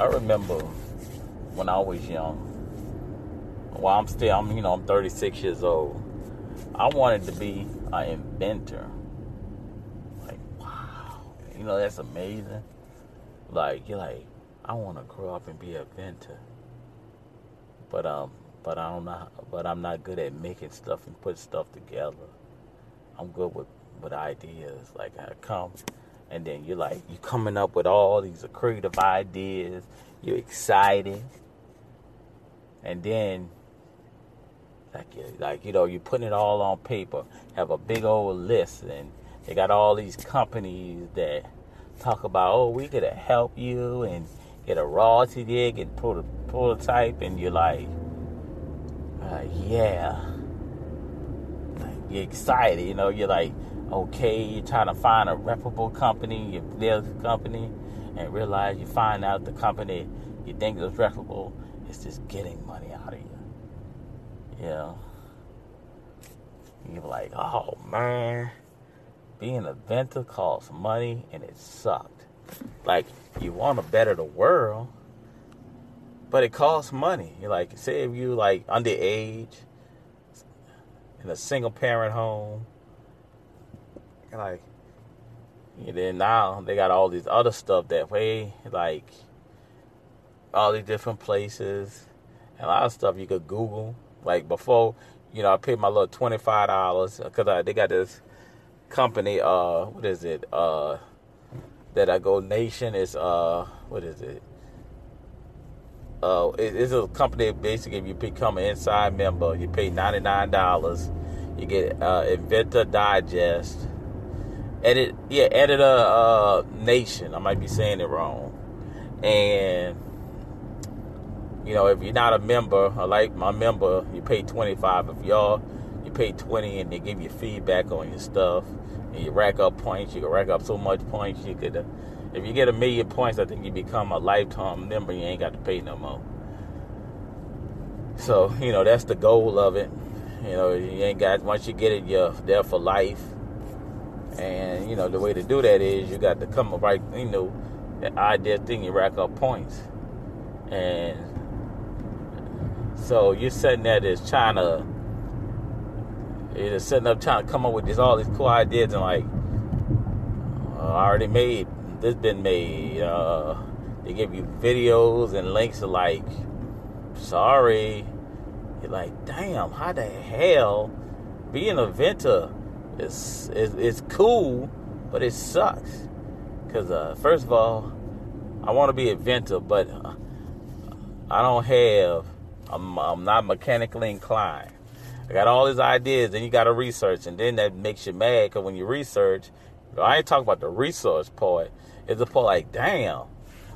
I remember when I was young. Well, I'm still, I'm you know, I'm 36 years old. I wanted to be an inventor. Like, wow, you know, that's amazing. Like, you're like, I want to grow up and be an inventor. But um, but I don't know. But I'm not good at making stuff and put stuff together. I'm good with with ideas. Like I come, and then you're like you're coming up with all these creative ideas. You're excited, and then like like you know you're putting it all on paper. Have a big old list, and they got all these companies that talk about oh we gonna help you and get a royalty there, get prototype, and you're like, uh, yeah, you're excited. You know, you're like, okay, you're trying to find a reputable company, you build a company, and realize you find out the company you think is reputable is just getting money out of you. You know, you're like, oh man, being a inventor costs money and it sucked. Like, you want to better the world, but it costs money. You're like, say if you like underage in a single parent home, like, and then now they got all these other stuff that way, like all these different places, and a lot of stuff you could Google. Like before, you know, I paid my little twenty five dollars because they got this company. Uh, what is it? Uh, that I go nation is uh, what is it? Uh, it, it's a company basically if you become an inside member, you pay ninety nine dollars. You get uh, Inventor Digest, edit yeah, editor uh, Nation. I might be saying it wrong, and you know if you're not a member, I like my member, you pay twenty five. If y'all, you pay twenty, and they give you feedback on your stuff, and you rack up points. You can rack up so much points you could. Uh, if you get a million points, I think you become a lifetime member. You ain't got to pay no more. So you know that's the goal of it. You know you ain't got once you get it, you're there for life. And you know the way to do that is you got to come up right. You know the idea thing you rack up points, and so you're sitting there just trying to. You're just sitting up trying to come up with these all these cool ideas and like uh, already made this been made. Uh, they give you videos and links to like, sorry. You're like, damn, how the hell being a inventor is, is cool, but it sucks. Cause uh, first of all, I want to be inventive, but I don't have. I'm, I'm not mechanically inclined. I got all these ideas, and you got to research, and then that makes you mad because when you research, I ain't talking about the research part It's the part like, damn,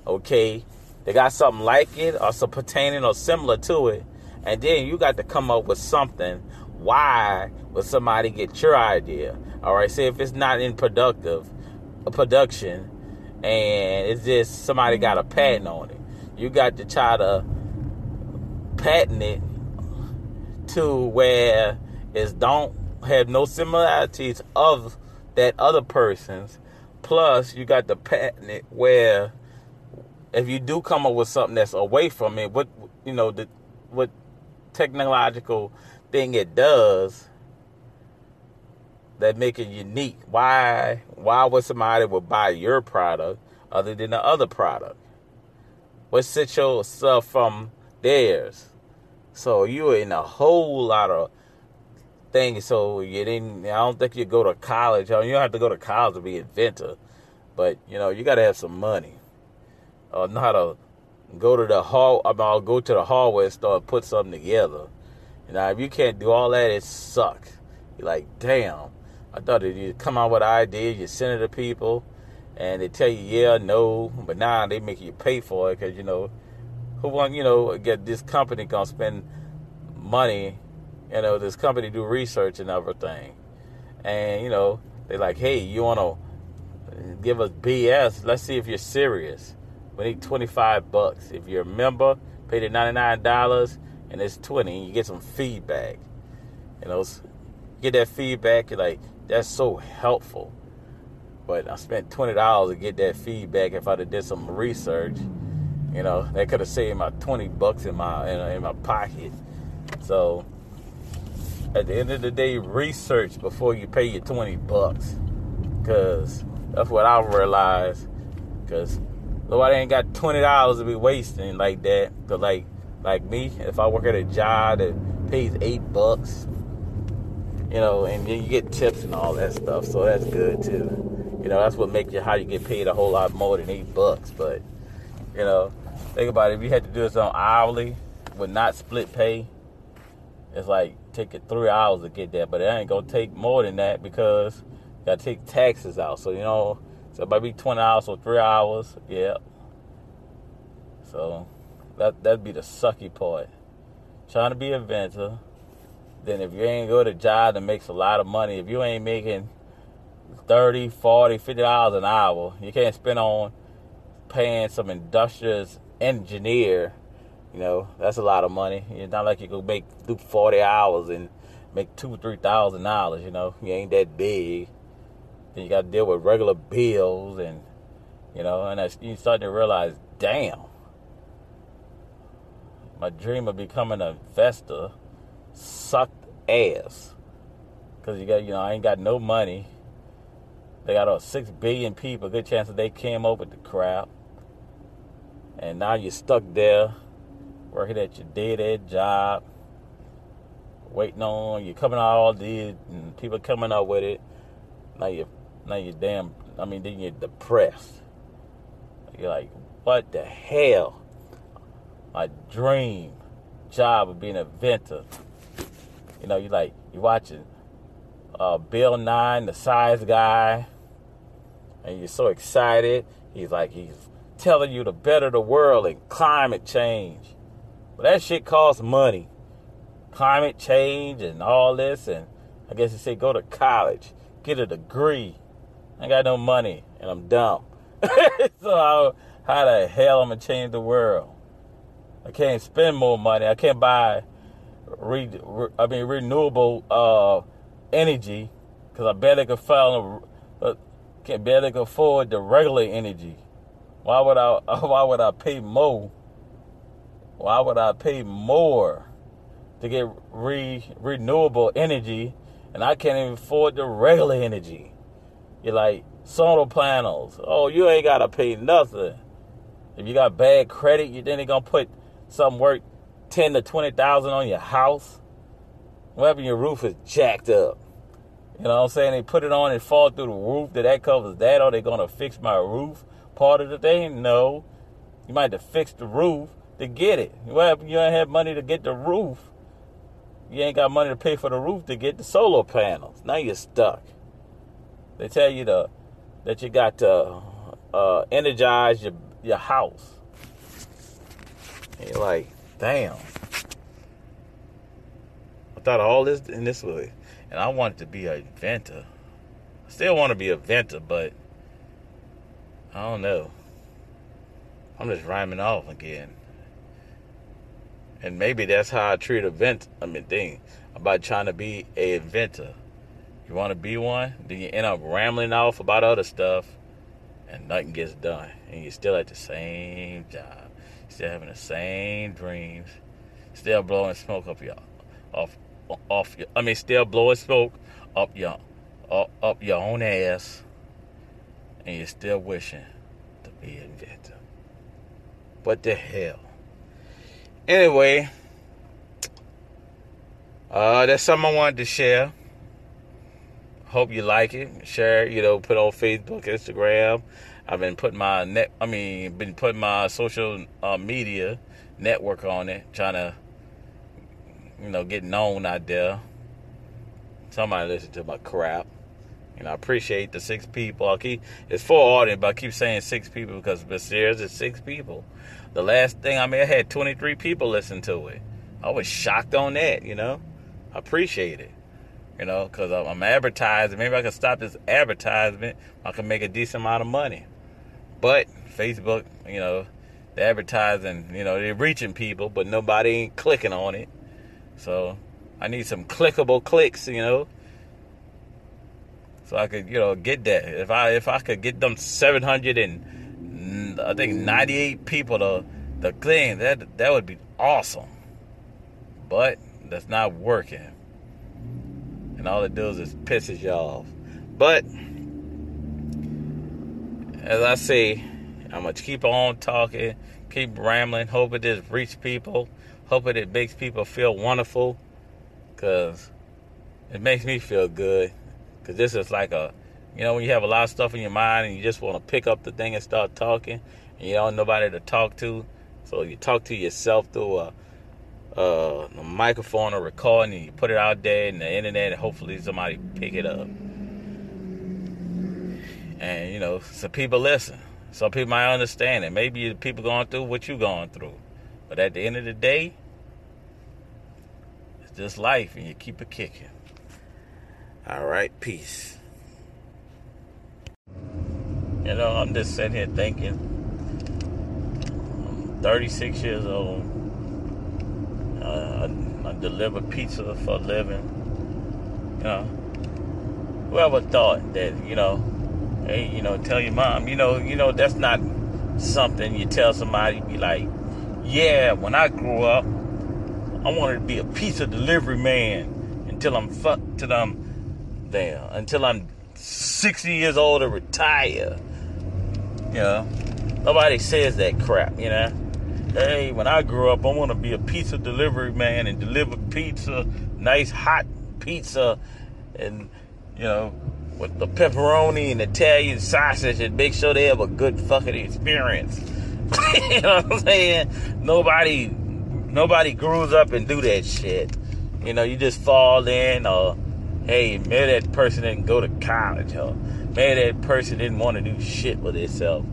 okay, they got something like it or some pertaining or similar to it, and then you got to come up with something. Why would somebody get your idea? All right, say if it's not in productive a production, and it's just somebody got a patent on it, you got to try to patent it to where it's don't have no similarities of that other person's Plus, you got the patent it where if you do come up with something that's away from it, what you know, the what technological thing it does that make it unique. Why why would somebody would buy your product other than the other product? What sets yourself from theirs? So you're in a whole lot of things. So you didn't. I don't think you go to college. You don't have to go to college to be an inventor, but you know you got to have some money. Or uh, know how to go to the hall. I will go to the hallway and start put something together. Know, if you can't do all that, it sucks. You're like, damn. I thought that you come out with ideas, you send it to people, and they tell you yeah, no, but now they make you pay for it because you know who want you know get this company gonna spend money you know, this company do research and everything. And, you know, they're like, hey, you want to give us BS? Let's see if you're serious. We need 25 bucks. If you're a member, pay the $99 and it's 20 you get some feedback. You know, get that feedback. You're like, that's so helpful. But I spent $20 to get that feedback if I'd have did some research. You know, that could have saved my 20 bucks in my in, in my pocket. So at the end of the day, research before you pay your 20 bucks. Cause that's what I realized. Cause nobody ain't got twenty dollars to be wasting like that. Cause like like me, if I work at a job that pays eight bucks, you know, and then you get tips and all that stuff, so that's good too. You know, that's what makes you how you get paid a whole lot more than eight bucks. But you know, think about it. If you had to do this on hourly with not split pay, it's like take it three hours to get that. But it ain't gonna take more than that because you gotta take taxes out. So you know, so it might be twenty hours or three hours. Yeah. So that that'd be the sucky part. Trying to be a inventor. Then if you ain't go to a job that makes a lot of money, if you ain't making 30, 40, 50 dollars an hour, you can't spend on paying some industrious engineer. You know, that's a lot of money. It's not like you could make do 40 hours and make two, three thousand dollars. You know, you ain't that big. Then you got to deal with regular bills, and you know, and you start to realize, damn, my dream of becoming an investor sucked ass. Cause you got, you know, I ain't got no money. They got uh, six billion people. Good chance that they came up with the crap, and now you're stuck there, working at your dead-end job, waiting on you coming out all these and people coming up with it. Now you, now you damn. I mean, then you're depressed. You're like, what the hell? My dream job of being an inventor you know, you like you watching uh, Bill Nye, the Science Guy, and you're so excited. He's like he's telling you to better the world and climate change, but that shit costs money. Climate change and all this, and I guess he said go to college, get a degree. I got no money, and I'm dumb. so how, how the hell I'm gonna change the world? I can't spend more money. I can't buy re, re, I mean renewable uh, energy because I barely could find uh, can barely afford the regular energy. Why would I? Why would I pay more? Why would I pay more to get re, renewable energy, and I can't even afford the regular energy? You're like solar panels. Oh, you ain't gotta pay nothing. If you got bad credit, you then they gonna put some work ten to twenty thousand on your house. Whatever your roof is jacked up. You know what I'm saying? They put it on and fall through the roof. Did that covers that? Are they gonna fix my roof part of the thing? No. You might have to fix the roof to get it. Well, you ain't have money to get the roof. You ain't got money to pay for the roof to get the solar panels. Now you're stuck. They tell you to, that you got to uh, energize your your house. And you're like, damn. I thought all this in this way, and I wanted to be a inventor. I still want to be a inventor, but I don't know. I'm just rhyming off again. And maybe that's how I treat event I mean thing about trying to be a inventor. You want to be one, then you end up rambling off about other stuff and nothing gets done. And you're still at the same job. Still having the same dreams. Still blowing smoke up your off off your I mean still blowing smoke up your up, up your own ass. And you're still wishing to be an inventor. What the hell? Anyway, uh, that's something I wanted to share. Hope you like it. Share, you know, put on Facebook, Instagram. I've been putting my net. I mean, been putting my social uh, media network on it, trying to, you know, get known out there. Somebody listen to my crap. Know, I appreciate the six people. I keep it's four audience, but I keep saying six people because seriously, it's six people. The last thing I mean, I had 23 people listen to it. I was shocked on that. You know, I appreciate it you know, because I'm advertising. Maybe I can stop this advertisement. I can make a decent amount of money. But Facebook, you know, the advertising, you know, they're reaching people, but nobody ain't clicking on it. So I need some clickable clicks, you know, so I could, you know, get that. If I if I could get them 700 and I think 98 people to the thing that that would be awesome. But that's not working. And all it does is pisses y'all off. But as I say, I'm gonna keep on talking, keep rambling, hoping this reaches people, hoping it makes people feel wonderful, cause it makes me feel good. Cause this is like a, you know, when you have a lot of stuff in your mind and you just want to pick up the thing and start talking, and you don't nobody to talk to, so you talk to yourself through a, a, a microphone or recording, and you put it out there in the internet, and hopefully somebody pick it up. And you know, some people listen. Some people might understand it. Maybe people going through what you're going through. But at the end of the day, it's just life and you keep it kicking. All right, peace. You know, I'm just sitting here thinking. I'm 36 years old. Uh, I, I deliver pizza for a living. You know, whoever thought that, you know, hey, you know, tell your mom, you know, you know, that's not something you tell somebody, be like, yeah, when I grew up, I wanted to be a pizza delivery man until I'm fucked to them there, until I'm 60 years old to retire. You know, nobody says that crap, you know. Hey, when I grew up, I want to be a pizza delivery man and deliver pizza, nice hot pizza, and you know, with the pepperoni and Italian sausage and make sure they have a good fucking experience. you know what I'm saying? Nobody nobody grows up and do that shit. You know, you just fall in or hey, maybe that person didn't go to college or maybe that person didn't want to do shit with itself.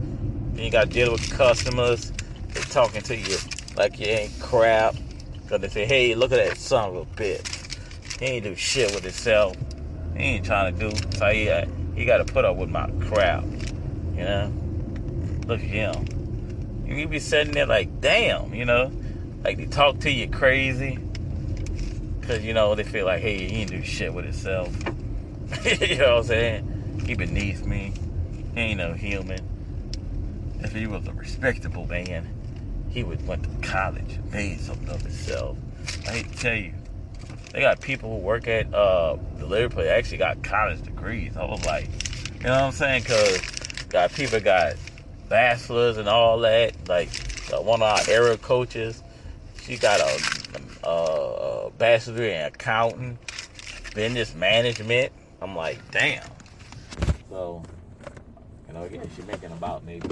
Then you got to deal with customers. They're talking to you like you ain't crap. Because they say, hey, look at that son of a bitch. He ain't do shit with himself. He ain't trying to do. So he, uh, he got to put up with my crap. You know? Look at him. You be sitting there like, damn, you know? Like they talk to you crazy. Cause you know, they feel like, hey, he ain't do shit with himself. you know what I'm saying? He beneath me. He ain't no human. If he was a respectable man, he would went to college made something of himself. I hate to tell you, they got people who work at uh, delivery place actually got college degrees. I was like, you know what I'm saying? Cause got people got bachelors and all that. Like uh, one of our era coaches, she got a, a, a bachelor in accounting, business management. I'm like, damn. So, you know, yeah, she's making about maybe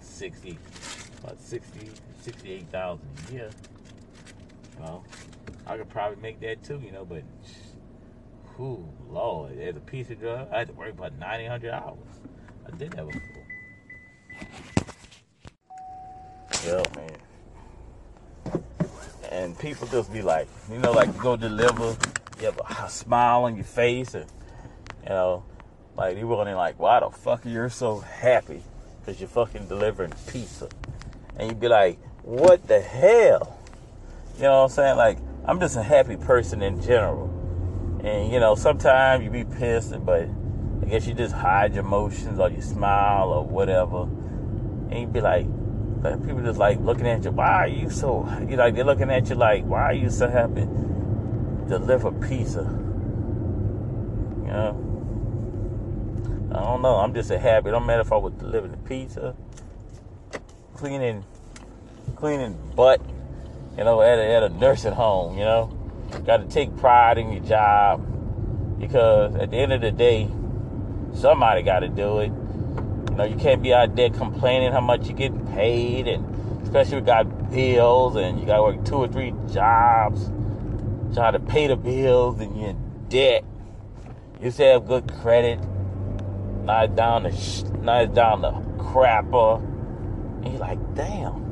60, about 60, 68,000 a year. You know, I could probably make that too, you know, but, whew, Lord, as a piece of drug, I had to work about 90, 100 hours. I did that before. Yeah, man. And people just be like, you know, like you go deliver, you have a smile on your face, and you know, like you running like, why the fuck are you're so happy? Cause you're fucking delivering pizza, and you'd be like, what the hell? You know what I'm saying? Like, I'm just a happy person in general, and you know, sometimes you be pissed, but I guess you just hide your emotions or you smile or whatever, and you'd be like, like people just like looking at you. Why are you so? You like they're looking at you like, why are you so happy? Deliver pizza. You know. I don't know. I'm just a happy. It don't matter if I was delivering pizza, cleaning, cleaning butt. You know, at a, at a nursing home. You know, got to take pride in your job because at the end of the day, somebody got to do it. You know, you can't be out there complaining how much you're getting paid, and especially we got bills and you got to work two or three jobs, trying to pay the bills, and you're in debt. You used have good credit, now it's down to sh- now it's down to crapper, and you're like, damn,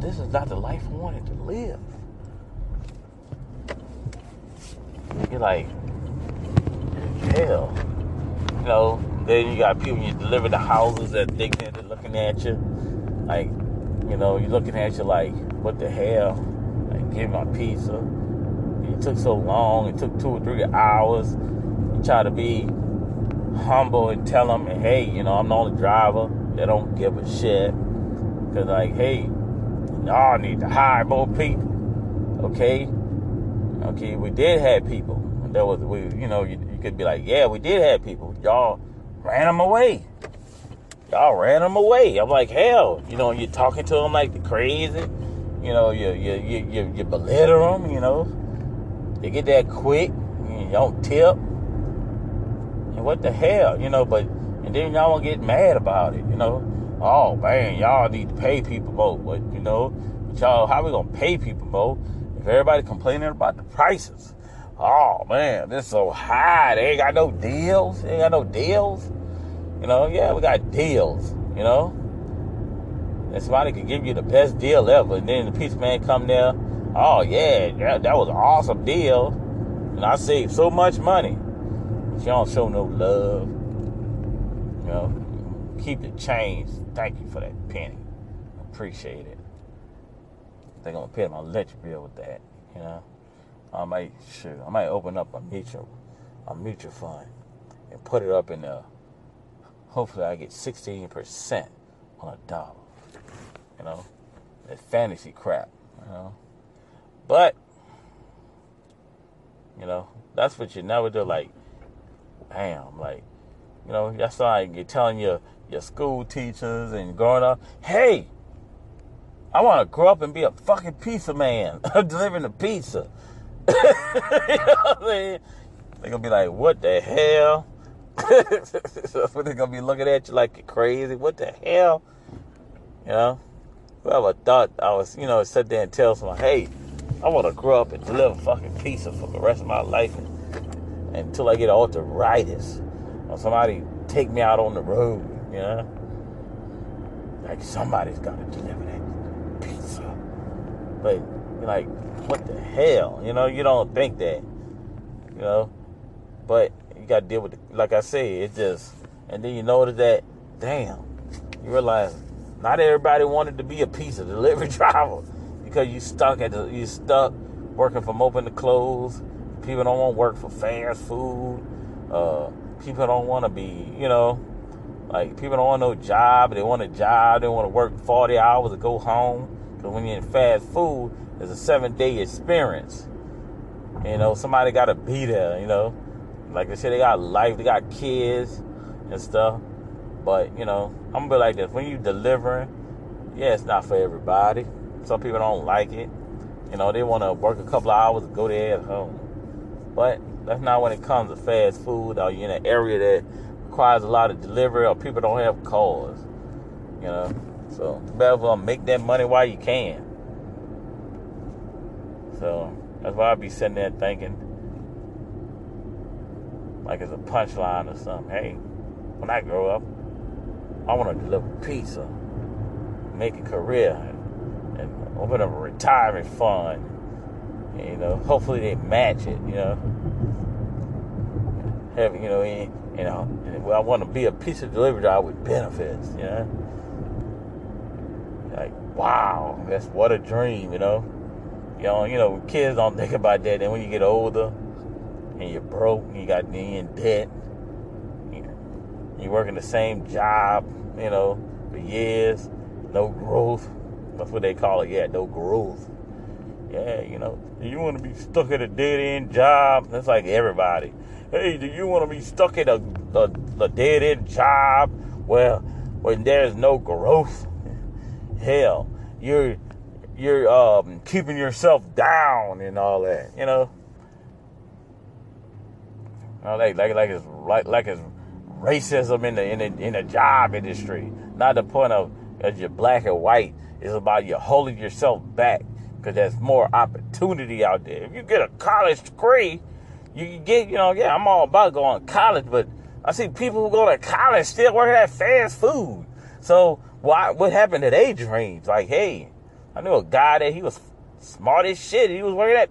this is not the life I wanted to live. You're like, hell, you know. Then you got people you deliver the houses that they they're looking at you, like, you know, you're looking at you like, what the hell? Like, give my pizza. It took so long. It took two or three hours. You try to be humble and tell them, hey, you know, I'm the only driver. They don't give a shit. Cause like, hey, y'all need to hire more people. Okay, okay, we did have people. There was, we, you know, you, you could be like, yeah, we did have people. Y'all ran them away. Y'all ran them away. I'm like, hell, you know, you're talking to them like the crazy. You know, you you you you, you belittle them. You know, they get that quick. You don't tip. And what the hell, you know? But and then y'all get mad about it. You know, oh man, y'all need to pay people more. But you know, but y'all, how we gonna pay people more if everybody complaining about the prices? Oh man, this so high. They ain't got no deals. They ain't got no deals. You know, yeah, we got deals. You know, and somebody could give you the best deal ever, and then the pizza man come there. Oh yeah, that, that was an awesome deal, and I saved so much money. But don't show no love. You know, keep the change. Thank you for that penny. Appreciate it. I I'm gonna pay my electric bill with that. You know, I might sure I might open up a mutual a mutual fund and put it up in there. Hopefully, I get 16% on a dollar. You know, that fantasy crap. You know, but you know that's what you never do. Like, damn, like you know that's why you're telling your your school teachers and growing up, hey, I want to grow up and be a fucking pizza man. Delivering a pizza. you know what I mean? They're gonna be like, what the hell? They're gonna be looking at you like you're crazy. What the hell? You know? Whoever thought I was, you know, sit there and tell someone, hey, I want to grow up and deliver fucking pizza for the rest of my life until I get arthritis or somebody take me out on the road, you know? Like somebody's got to deliver that pizza. But like, what the hell? You know, you don't think that, you know? But you got to deal with, it. like I say, it just, and then you notice that, damn, you realize not everybody wanted to be a pizza delivery driver because you stuck at the you stuck working from open to close. People don't want to work for fast food. Uh, people don't want to be, you know, like people don't want no job. They want a job. They want to work 40 hours to go home. Because when you're in fast food, it's a seven day experience. You know, somebody got to be there. You know, like I said, they got life. They got kids and stuff. But you know, I'm gonna be like this: when you delivering, yeah, it's not for everybody. Some people don't like it. You know, they want to work a couple of hours and go there at home. But that's not when it comes to fast food or you're in an area that requires a lot of delivery or people don't have cars. You know, so better well make that money while you can. So that's why I be sitting there thinking, like it's a punchline or something. Hey, when I grow up, I want to deliver pizza, make a career, and, and open up a retirement fund. And, you know, hopefully they match it. You know, have you know, and, you know, and, I want to be a pizza delivery driver with benefits. You know, like wow, that's what a dream. You know, you know, you know, kids don't think about that. Then when you get older and you're broke, and you got in debt, you're working the same job, you know, for years, no growth. That's what they call it. Yeah, no growth. Yeah, you know, you want to be stuck at a dead end job? That's like everybody. Hey, do you want to be stuck in a, a, a dead end job where when there's no growth? Hell, you're you're um, keeping yourself down and all that. You know, like like like it's like like it's racism in the in the in the job industry. Not the point of as you're black and white. It's about you holding yourself back because there's more opportunity out there. If you get a college degree, you get, you know, yeah, I'm all about going to college, but I see people who go to college still working at fast food. So why? What happened to their dreams? Like, hey, I knew a guy that he was smart as shit. He was working at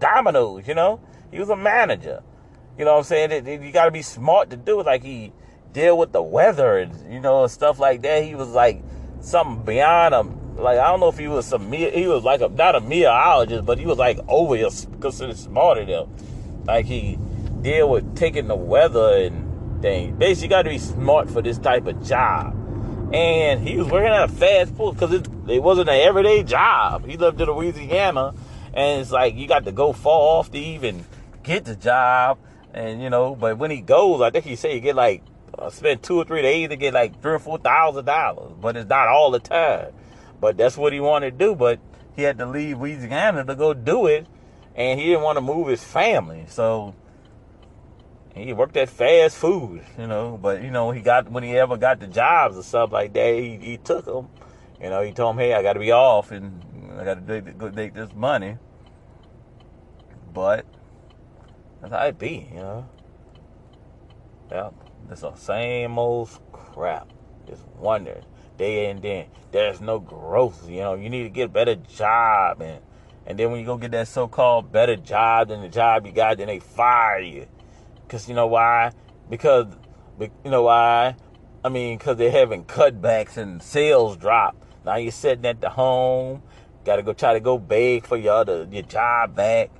Domino's. You know, he was a manager. You know what I'm saying? You got to be smart to do it. Like he deal with the weather and you know stuff like that. He was like something beyond him. Like I don't know if he was some he was like a not a meteorologist, but he was like over considered smarter than them. Like he deal with taking the weather and things. Basically, you got to be smart for this type of job. and he was working at a fast food because it, it wasn't an everyday job. He lived in Louisiana, and it's like you got to go far off to even get the job. And you know, but when he goes, I think he said he get like uh, spend two or three days to get like three or four thousand dollars, but it's not all the time. But that's what he wanted to do. But he had to leave Louisiana to go do it, and he didn't want to move his family, so he worked at fast food, you know. But you know, he got when he ever got the jobs or stuff like that, he, he took them. You know, he told him, "Hey, I got to be off, and I got to go take this money." But that's how it be, you know. Yeah, it's the same old crap. Just wondering day in day. There's no growth, you know. You need to get a better job, and and then when you go get that so-called better job than the job you got, then they fire you because you know why? Because you know why? I mean, because they're having cutbacks and sales drop. Now you're sitting at the home, got to go try to go beg for your other your job back.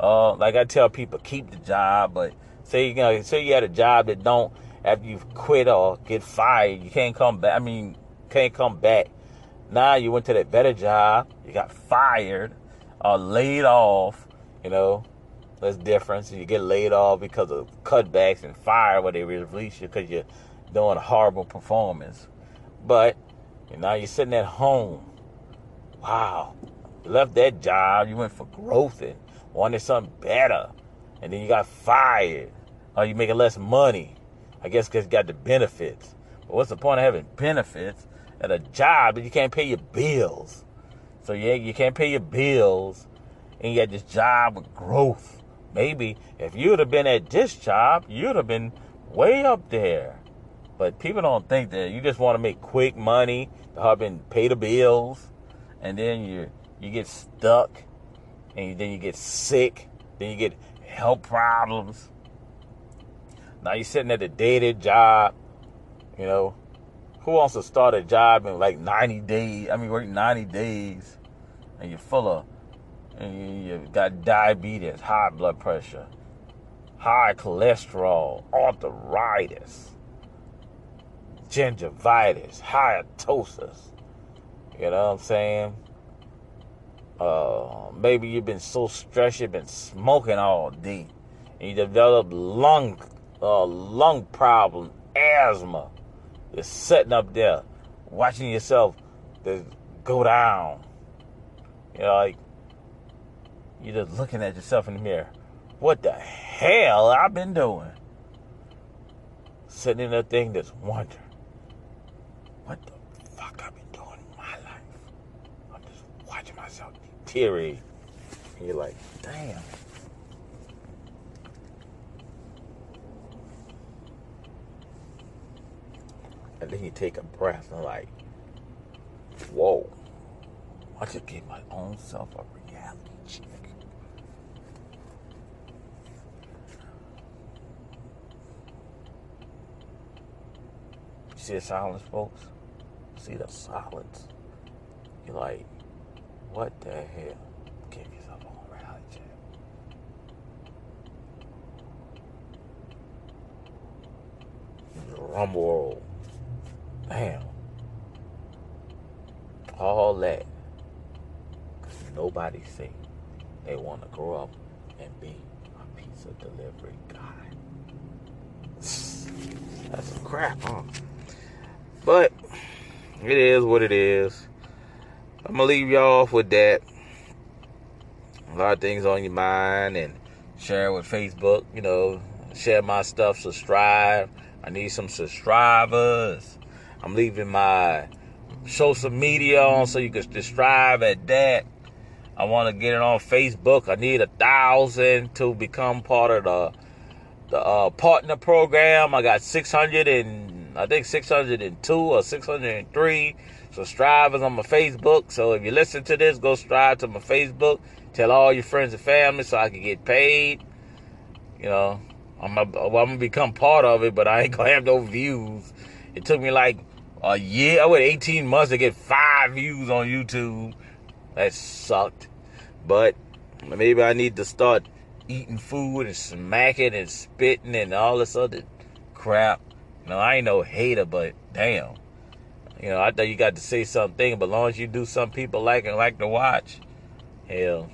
Uh, like I tell people, keep the job, but say you know, say you had a job that don't after you quit or get fired, you can't come back. I mean, can't come back. Now you went to that better job, you got fired or laid off, you know, there's difference. You get laid off because of cutbacks and fire where they release you because you're doing a horrible performance. But and now you're sitting at home. Wow. You left that job. You went for growth and wanted something better. And then you got fired. Oh, or you making less money. I guess because you got the benefits. But what's the point of having benefits at a job that you can't pay your bills? So yeah, you can't pay your bills and you got this job with growth. Maybe if you'd have been at this job, you'd have been way up there. But people don't think that. You just want to make quick money to help and pay the bills, and then you you get stuck, and then you get sick, then you get health problems. Now you're sitting at a dated job, you know. Who wants to start a job in like 90 days? I mean, work 90 days, and you're full of and you got diabetes, high blood pressure, high cholesterol, arthritis, gingivitis, halitosis. You know what I'm saying? Uh, maybe you've been so stressed, you've been smoking all day, and you develop lung, uh, lung problem, asthma. You're sitting up there, watching yourself go down. You know, like you're just looking at yourself in the mirror. What the hell I've been doing? Sitting in that thing just wondering, what the fuck I've been doing in my life? I'm just watching myself deteriorate. And you're like, damn. And then you take a breath and like, whoa. I just gave my own self a reality check. see the silence, folks? See the silence. You're like, what the hell? Give yourself a reality check. Drum roll. Damn. All that. Cause nobody say they want to grow up and be a pizza delivery guy. That's some crap, huh? But it is what it is. I'm gonna leave y'all off with that. A lot of things on your mind and share with Facebook. You know, share my stuff. Subscribe. I need some subscribers. I'm leaving my social media on so you can subscribe at that. I want to get it on Facebook. I need a thousand to become part of the the uh, partner program. I got 600 and I think 602 or 603 subscribers on my Facebook. So if you listen to this, go subscribe to my Facebook. Tell all your friends and family so I can get paid. You know, I'm gonna, well, I'm gonna become part of it, but I ain't gonna have no views. It took me like a year, oh, I went 18 months to get five views on YouTube. That sucked. But maybe I need to start eating food and smacking and spitting and all this other crap no, I ain't no hater, but damn. You know, I thought you got to say something, but as long as you do some people like and like to watch, hell,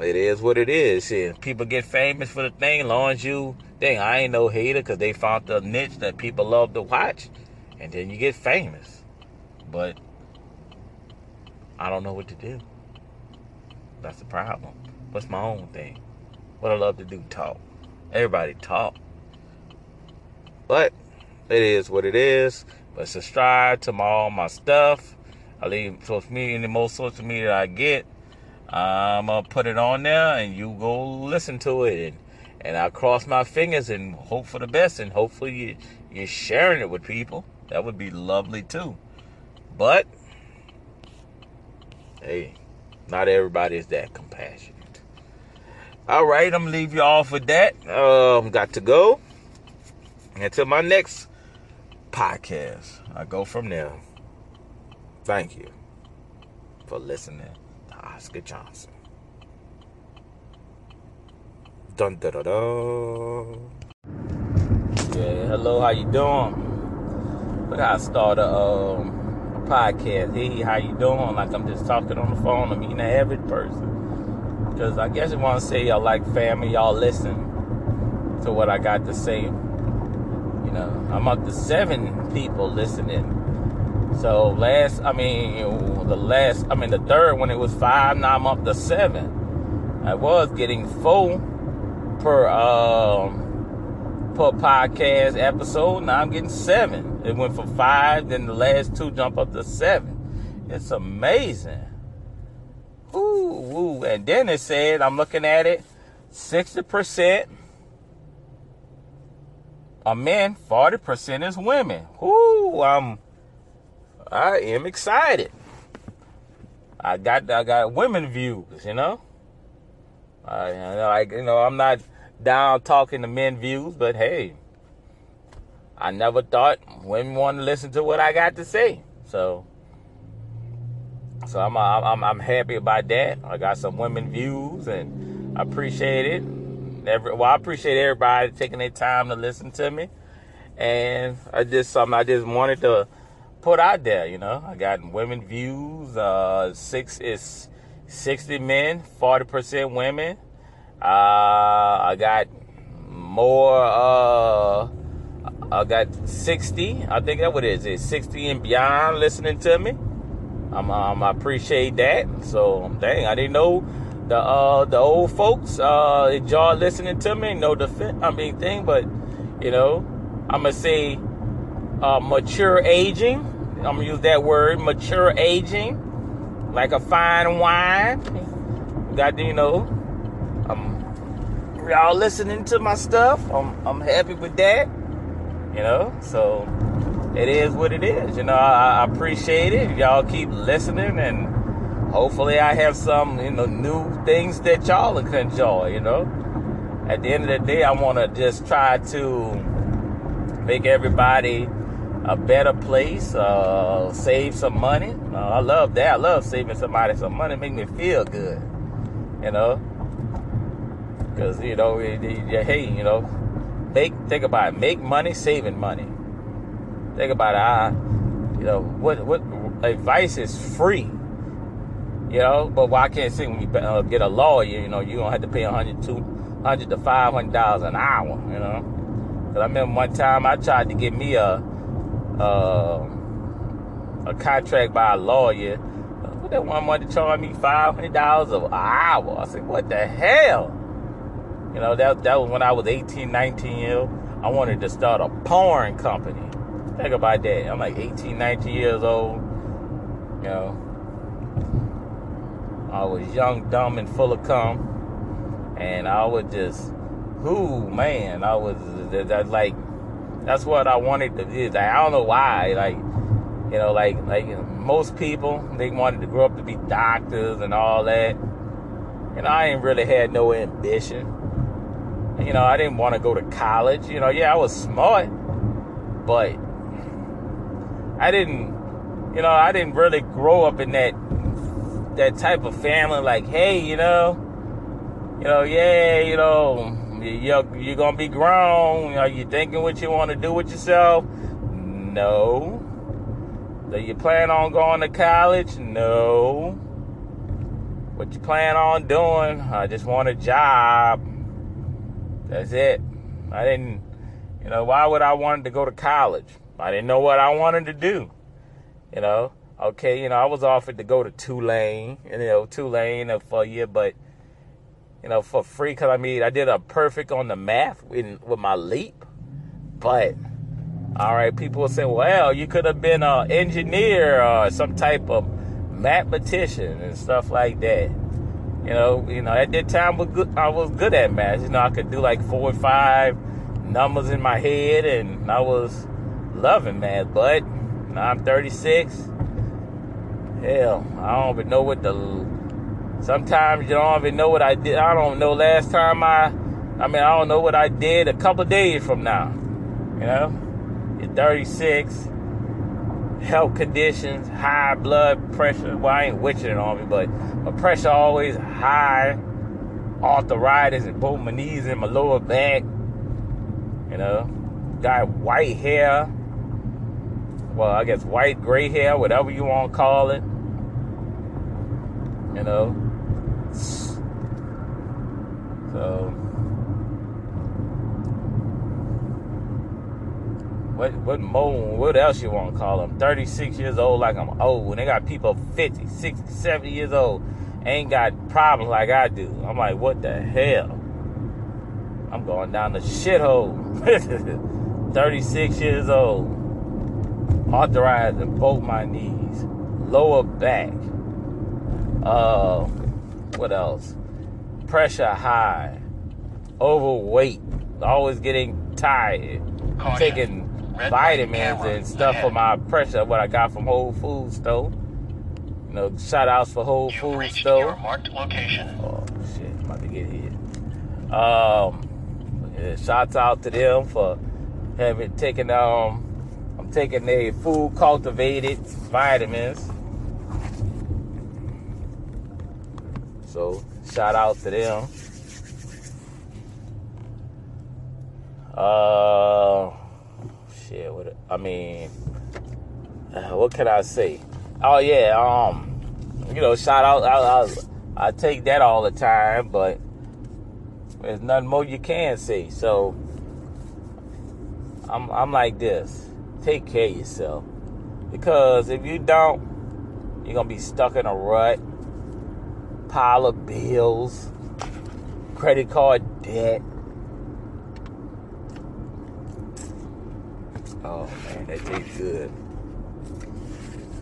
it is what it is. Shit, people get famous for the thing. As long as you, dang, I ain't no hater because they found the niche that people love to watch, and then you get famous. But I don't know what to do. That's the problem. What's my own thing? What I love to do, talk. Everybody talk. But it is what it is. But subscribe to my, all my stuff. I leave social media, any more social media I get. I'm gonna put it on there, and you go listen to it, and, I cross my fingers and hope for the best, and hopefully you, you're sharing it with people. That would be lovely too. But hey, not everybody is that compassionate. All right, I'm gonna leave you off with that. Um, got to go. Until my next podcast, I go from there. Thank you for listening to Oscar Johnson. Dun da da da. Yeah, hello, how you doing? How I started um, a podcast. Hey, how you doing? Like I'm just talking on the phone. I'm meeting an average person. Because I guess I want to say y'all like family. Y'all listen to what I got to say. You know, I'm up to seven people listening. So last, I mean, the last, I mean, the third when it was five, now I'm up to seven. I was getting four per um per podcast episode. Now I'm getting seven. It went from five, then the last two jump up to seven. It's amazing. Ooh. And then it said, I'm looking at it, 60% are men, 40% is women. Ooh, I'm I am excited. I got I got women views, you know. I you know, I, you know I'm not down talking to men views, but hey, I never thought women want to listen to what I got to say. So, so I'm I'm I'm happy about that. I got some women views, and I appreciate it. Every, well, I appreciate everybody taking their time to listen to me, and I just something I just wanted to put out there. You know, I got women views. Uh, six is sixty men, forty percent women. Uh, I got more. Uh, I got sixty. I think that what it is. It's sixty and beyond listening to me. I'm, um, I appreciate that. So dang, I didn't know the uh the old folks uh enjoy listening to me. No defense, I mean thing, but you know, I'm gonna say uh, mature aging. I'm gonna use that word, mature aging, like a fine wine. Got you know, I'm y'all listening to my stuff. I'm I'm happy with that. You know, so it is what it is. You know, I, I appreciate it. Y'all keep listening, and hopefully, I have some you know new things that y'all can enjoy. You know, at the end of the day, I want to just try to make everybody a better place, uh, save some money. Uh, I love that. I love saving somebody some money. Make me feel good, you know. Because you know, it, it, hey, you know, make think about it. Make money, saving money. Think about it. I, you know, what what advice is free. You know, but why can't say when you uh, get a lawyer, you know, you don't have to pay a hundred to five hundred dollars an hour. You know, because I remember one time I tried to get me a uh, a contract by a lawyer. What that one wanted to charge me five hundred dollars an hour. I said, what the hell? You know, that that was when I was 18, 19 years. I wanted to start a porn company. Think about that. I'm like 18, 19 years old. You know, I was young, dumb, and full of cum, and I was just, who man, I was that, that like that's what I wanted to do. Like, I don't know why. Like, you know, like like most people, they wanted to grow up to be doctors and all that. And I ain't really had no ambition. You know, I didn't want to go to college. You know, yeah, I was smart, but I didn't. You know, I didn't really grow up in that that type of family. Like, hey, you know, you know, yeah, you know, you're, you're gonna be grown. Are you thinking what you want to do with yourself? No. Do you plan on going to college? No. What you plan on doing? I just want a job. That's it. I didn't, you know, why would I want to go to college? I didn't know what I wanted to do. You know, okay, you know, I was offered to go to Tulane, you know, Tulane for a year, but, you know, for free, because I mean, I did a perfect on the math with, with my leap. But, all right, people will say, well, you could have been an engineer or some type of mathematician and stuff like that. You know, you know, at that time I was good at math. You know, I could do like four or five numbers in my head, and I was loving math. But now I'm 36. Hell, I don't even know what the. Sometimes you don't even know what I did. I don't know last time I. I mean, I don't know what I did a couple days from now. You know, you're 36 health conditions, high blood pressure. Well, I ain't witching it on me, but my pressure always high, arthritis in both my knees and my lower back. You know, got white hair. Well, I guess white, gray hair, whatever you want to call it. You know. So what what more what else you want to call them 36 years old like i'm old. When they got people 50 60 70 years old ain't got problems like i do. I'm like what the hell? I'm going down the shithole. 36 years old. Arthritis in both my knees. Lower back. Uh what else pressure high overweight always getting tired Caution. taking Red vitamins and stuff for my pressure, what I got from Whole Foods though. You know, shout outs for Whole You've Foods though. Your marked location. Oh shit, I'm about to get hit. Um yeah, shouts out to them for having taken um I'm taking their food cultivated vitamins. So shout out to them. Uh shit. What I mean, uh, what can I say? Oh yeah, um, you know, shout out. I, I, I take that all the time, but there's nothing more you can say. So I'm I'm like this. Take care of yourself, because if you don't, you're gonna be stuck in a rut, pile of bills, credit card debt Oh man, that tastes good.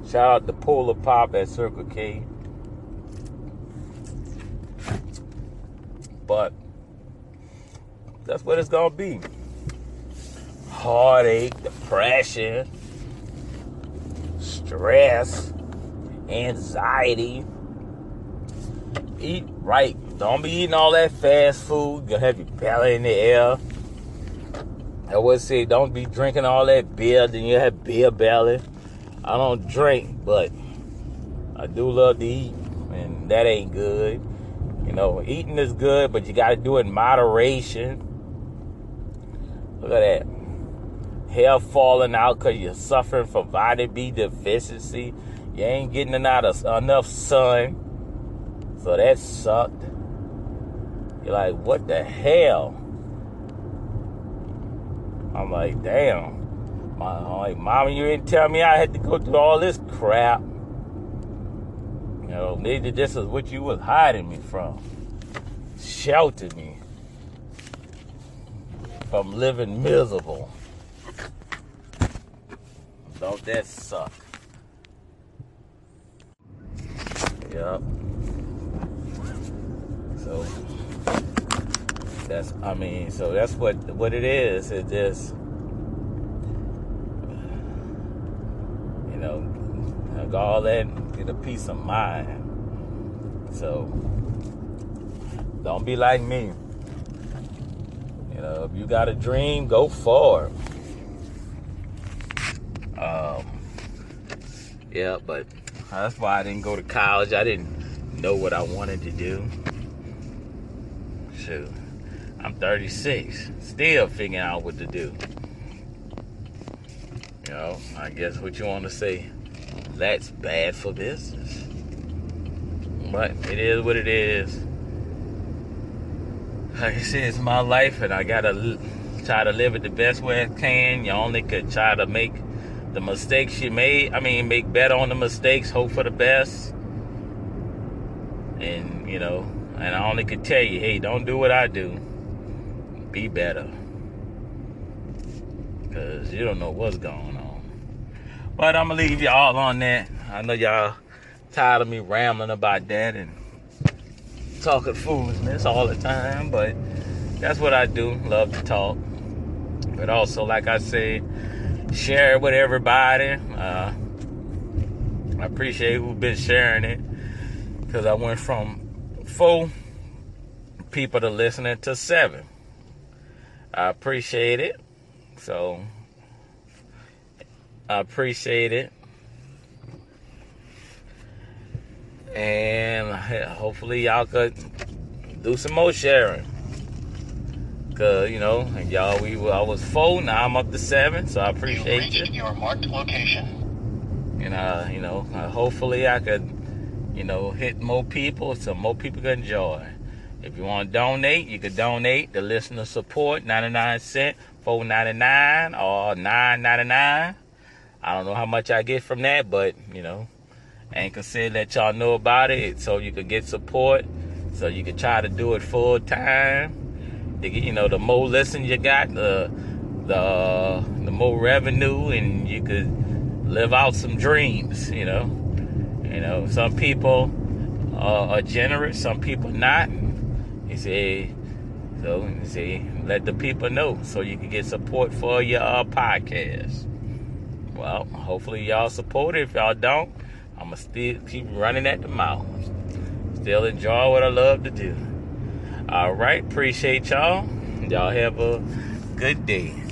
Shout out to Polar Pop at Circle K. But that's what it's gonna be. Heartache, depression, stress, anxiety. Eat right. Don't be eating all that fast food. You'll have your belly in the air. I would say don't be drinking all that beer, then you have beer belly. I don't drink, but I do love to eat, and that ain't good. You know, eating is good, but you got to do it in moderation. Look at that. Hair falling out because you're suffering from vitamin B deficiency. You ain't getting enough sun. So that sucked. You're like, what the hell? I'm like, damn. My, I'm like, Mama, you didn't tell me I had to go through all this crap. You know, maybe this is what you was hiding me from. Sheltered me from living miserable. Don't that suck? Yep. So that's I mean, so that's what what it is. It just you know, all that get a peace of mind. So don't be like me. You know, if you got a dream, go for it. Um, yeah, but that's why I didn't go to college. I didn't know what I wanted to do. Shoot. I'm 36, still figuring out what to do. You know, I guess what you want to say, that's bad for business. But it is what it is. Like I said, it's my life, and I gotta try to live it the best way I can. You only could try to make the mistakes you made. I mean, make better on the mistakes, hope for the best. And, you know, and I only could tell you, hey, don't do what I do. Be better. Because you don't know what's going on. But I'm going to leave y'all on that. I know y'all tired of me rambling about that and talking foolishness all the time. But that's what I do. Love to talk. But also, like I said, share it with everybody. Uh, I appreciate who've been sharing it because I went from four people to listening to seven. I appreciate it. So I appreciate it. And hopefully y'all could do some more sharing. Cause you know, y'all, we I was four, now I'm up to seven, so I appreciate you. Your marked location. And uh, you know, hopefully I could, you know, hit more people so more people can enjoy. If you want to donate, you can donate the listener support, 99 cent, 4.99 or 9.99. I don't know how much I get from that, but you know, Anchor said let y'all know about it so you could get support, so you could try to do it full time you know, the more listen you got, the the uh, the more revenue, and you could live out some dreams. You know, you know, some people uh, are generous, some people not. You say, so you say, let the people know so you can get support for your uh, podcast. Well, hopefully y'all support it. If y'all don't, I'ma still keep running at the mouth. Still enjoy what I love to do. All right. Appreciate y'all. Y'all have a good day.